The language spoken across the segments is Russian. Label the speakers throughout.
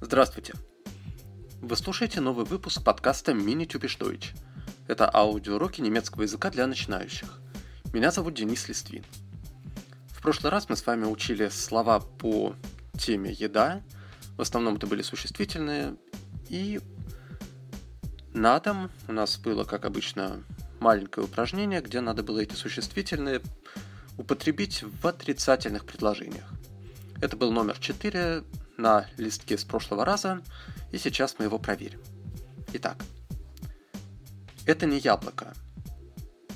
Speaker 1: Здравствуйте! Вы слушаете новый выпуск подкаста Typisch Deutsch. Это аудиоуроки немецкого языка для начинающих. Меня зовут Денис Листвин. В прошлый раз мы с вами учили слова по теме «еда», в основном это были существительные, и на дом у нас было, как обычно, маленькое упражнение, где надо было эти существительные употребить в отрицательных предложениях. Это был номер 4 на листке с прошлого раза, и сейчас мы его проверим. Итак, это не яблоко.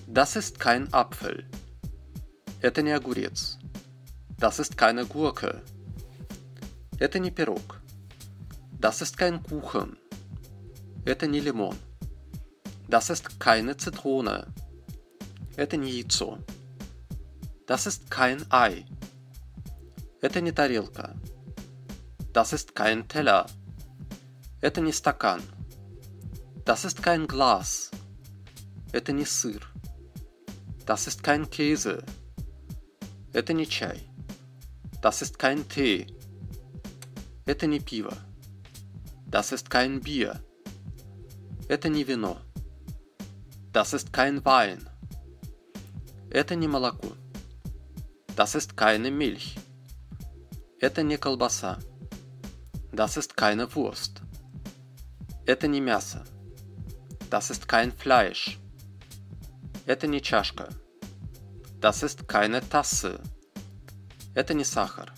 Speaker 1: Das ist kein Apfel. Это не огурец. Das ist keine Gurke. Это не пирог. Das ist kein Kuchen. Это не лимон. Das ist keine Zitrone. Это не яйцо. Das ist kein Ei. Это не тарелка. Das ist kein Teller. Это не стакан. Das ist kein Glas. Это не сыр. Das ist kein Käse. Это не чай. Das ist kein Tee. Это не пиво. Das ist kein Bier. Это не вино. Das ist kein Wein. Это не молоко. Das ist keine Milch. Это не колбаса. Das ist keine Wurst. Это не мясо. Das ist kein Fleisch. Это не чашка. Das ist keine Tasse. Это не сахар.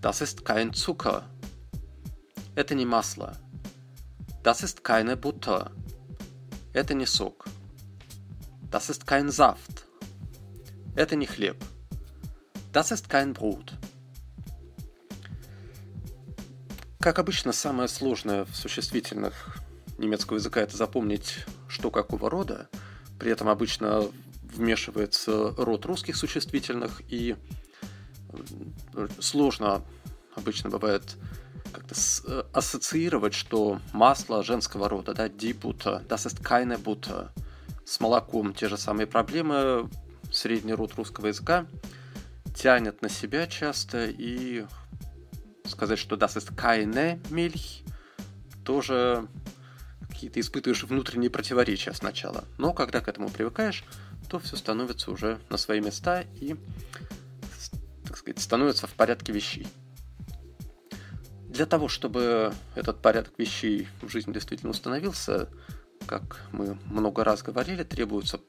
Speaker 1: Das ist kein Zucker. Это не масло. Das ist keine Butter. Это не сок. Das ist kein Saft. Это не хлеб. Das ist kein Brot. Как обычно, самое сложное в существительных немецкого языка это запомнить, что какого рода. При этом обычно вмешивается род русских существительных, и сложно обычно бывает как-то э, ассоциировать, что масло женского рода, да, die Butter, das ist keine Butter. С молоком те же самые проблемы, средний род русского языка тянет на себя часто, и сказать, что das ist keine Milch, тоже какие-то испытываешь внутренние противоречия сначала. Но когда к этому привыкаешь, то все становится уже на свои места и, так сказать, становится в порядке вещей. Для того, чтобы этот порядок вещей в жизни действительно установился, как мы много раз говорили, требуются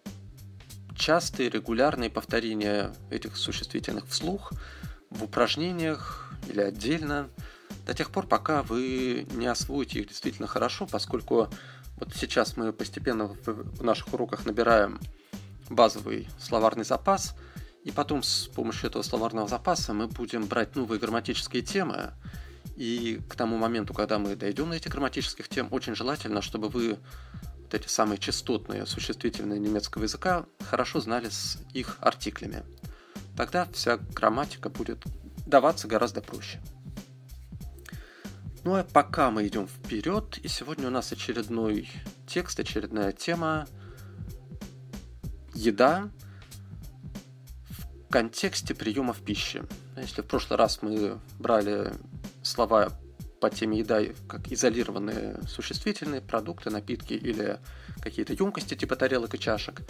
Speaker 1: частые регулярные повторения этих существительных вслух в упражнениях или отдельно, до тех пор, пока вы не освоите их действительно хорошо, поскольку вот сейчас мы постепенно в наших уроках набираем базовый словарный запас, и потом с помощью этого словарного запаса мы будем брать новые грамматические темы, и к тому моменту, когда мы дойдем до этих грамматических тем, очень желательно, чтобы вы вот эти самые частотные существительные немецкого языка хорошо знали с их артиклями. Тогда вся грамматика будет даваться гораздо проще. Ну а пока мы идем вперед, и сегодня у нас очередной текст, очередная тема еда в контексте приемов пищи. Если в прошлый раз мы брали слова по теме еда как изолированные существительные продукты, напитки или какие-то емкости типа тарелок и чашек,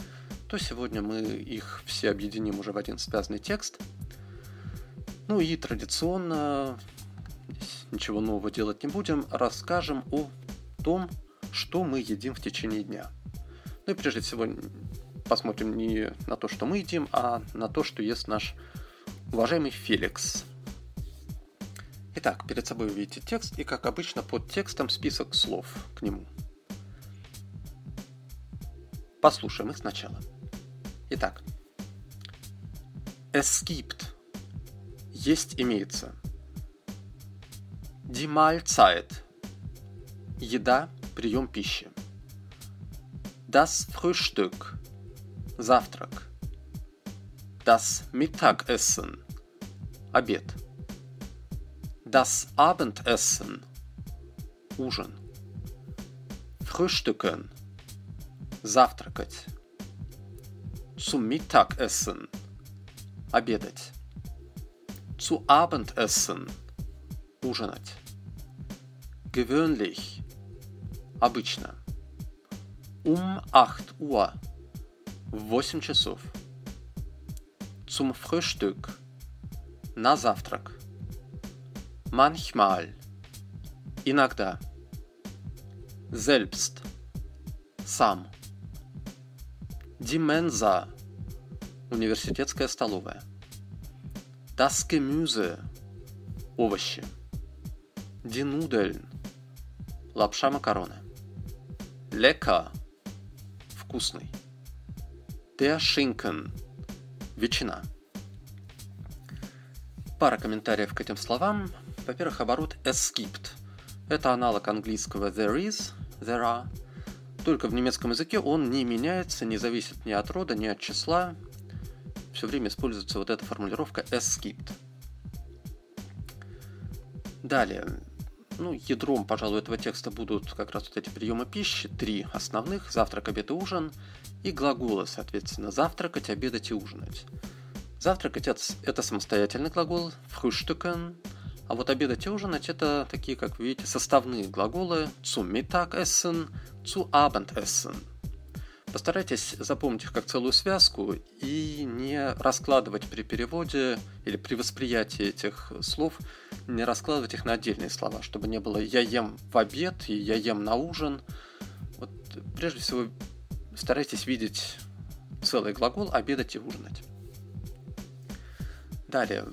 Speaker 1: то сегодня мы их все объединим уже в один связанный текст. Ну и традиционно ничего нового делать не будем, расскажем о том, что мы едим в течение дня. Ну и прежде всего посмотрим не на то, что мы едим, а на то, что ест наш уважаемый Феликс. Итак, перед собой вы видите текст, и как обычно под текстом список слов к нему. Послушаем их сначала. Итак, es gibt – есть имеется – Die Mahlzeit. Еда, прием пищи. Das Frühstück. Завтрак. Das Mittagessen. Обед. Das Abendessen. Ужин. Frühstücken. Завтракать. Zum Mittagessen. Обедать. Zu Abendessen. Ужинать. Gewöhnlich. Обычно. Um 8 Uhr. В 8 часов. Zum Frühstück. На завтрак. Manchmal. Иногда. Selbst. Сам. Mensa. Университетская столовая. Das Gemüse. Овощи. Die Nudeln. Лапша макароны. Lecker. Вкусный. Der Schinken. Ветчина. Пара комментариев к этим словам. Во-первых, оборот es gibt. Это аналог английского there is, there are. Только в немецком языке он не меняется, не зависит ни от рода, ни от числа. Все время используется вот эта формулировка es gibt. Далее, ну, ядром, пожалуй, этого текста будут как раз вот эти приемы пищи, три основных, завтрак, обед и ужин, и глаголы, соответственно, завтракать, обедать и ужинать. Завтракать – это самостоятельный глагол, frühstücken, а вот обедать и ужинать – это такие, как видите, составные глаголы zum Mittagessen, zu Abendessen. Постарайтесь запомнить их как целую связку и не раскладывать при переводе или при восприятии этих слов, не раскладывать их на отдельные слова, чтобы не было «я ем в обед» и «я ем на ужин». Вот, прежде всего, старайтесь видеть целый глагол «обедать и ужинать». Далее,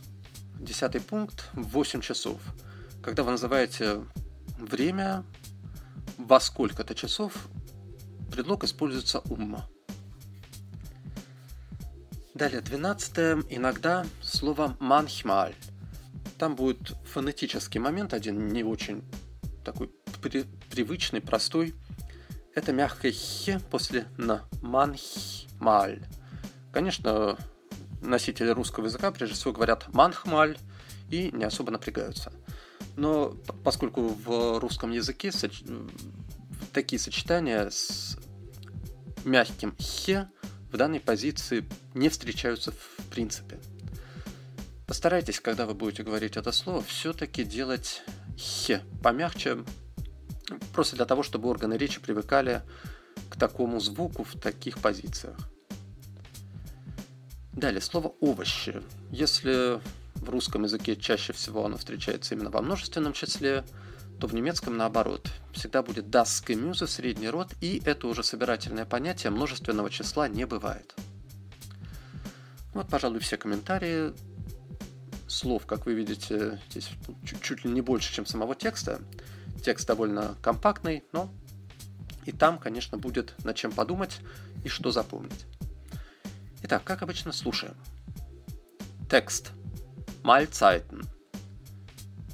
Speaker 1: десятый пункт – 8 часов. Когда вы называете время во сколько-то часов, предлог используется умма. Далее, 12 иногда слово manchmal. Там будет фонетический момент, один не очень такой при, привычный, простой. Это мягкое «х» после «на». Manchmal. Конечно, носители русского языка прежде всего говорят «манхмаль» и не особо напрягаются. Но поскольку в русском языке соч... такие сочетания с мягким «хе» в данной позиции не встречаются в принципе. Постарайтесь, когда вы будете говорить это слово, все-таки делать «хе» помягче, просто для того, чтобы органы речи привыкали к такому звуку в таких позициях. Далее, слово «овощи». Если в русском языке чаще всего оно встречается именно во множественном числе, то в немецком наоборот. Всегда будет das Gemüse, средний род, и это уже собирательное понятие множественного числа не бывает. Вот, пожалуй, все комментарии. Слов, как вы видите, здесь чуть, чуть ли не больше, чем самого текста. Текст довольно компактный, но и там, конечно, будет над чем подумать и что запомнить. Итак, как обычно, слушаем. Текст. Mahlzeiten.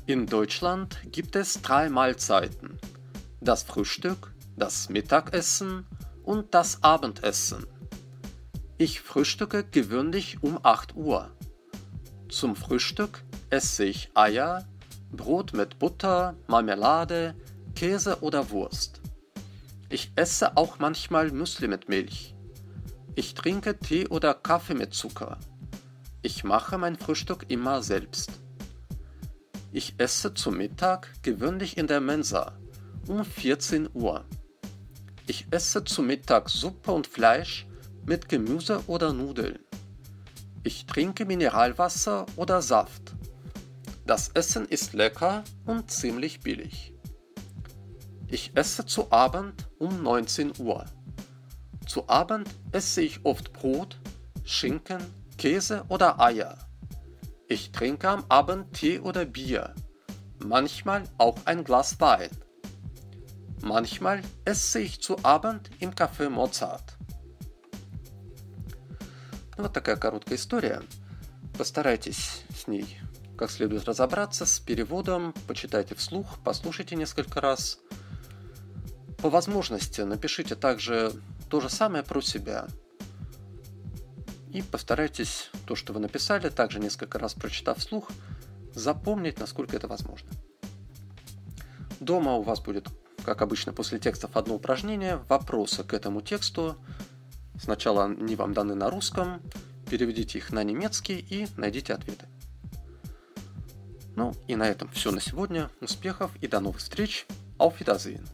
Speaker 1: In Deutschland gibt es drei Mahlzeiten. Das Frühstück, das Mittagessen und das Abendessen. Ich frühstücke gewöhnlich um 8 Uhr. Zum Frühstück esse ich Eier, Brot mit Butter, Marmelade, Käse oder Wurst. Ich esse auch manchmal Müsli mit Milch. Ich trinke Tee oder Kaffee mit Zucker. Ich mache mein Frühstück immer selbst. Ich esse zu Mittag gewöhnlich in der Mensa um 14 Uhr. Ich esse zu Mittag Suppe und Fleisch mit Gemüse oder Nudeln. Ich trinke Mineralwasser oder Saft. Das Essen ist lecker und ziemlich billig. Ich esse zu Abend um 19 Uhr. Zu Abend esse ich oft Brot, Schinken, Käse oder Eier. Ich trinke am Abend Tee oder Bier, manchmal auch ein Glas Wein. Manchmal esse ich zu Abend im Café Mozart. Вот такая короткая история. Постарайтесь с ней как следует разобраться с переводом, почитайте вслух, послушайте несколько раз. По возможности напишите также то же самое про себя. И постарайтесь то, что вы написали, также несколько раз прочитав вслух, запомнить, насколько это возможно. Дома у вас будет как обычно, после текстов одно упражнение, вопросы к этому тексту. Сначала они вам даны на русском, переведите их на немецкий и найдите ответы. Ну и на этом все на сегодня. Успехов и до новых встреч. Auf Wiedersehen.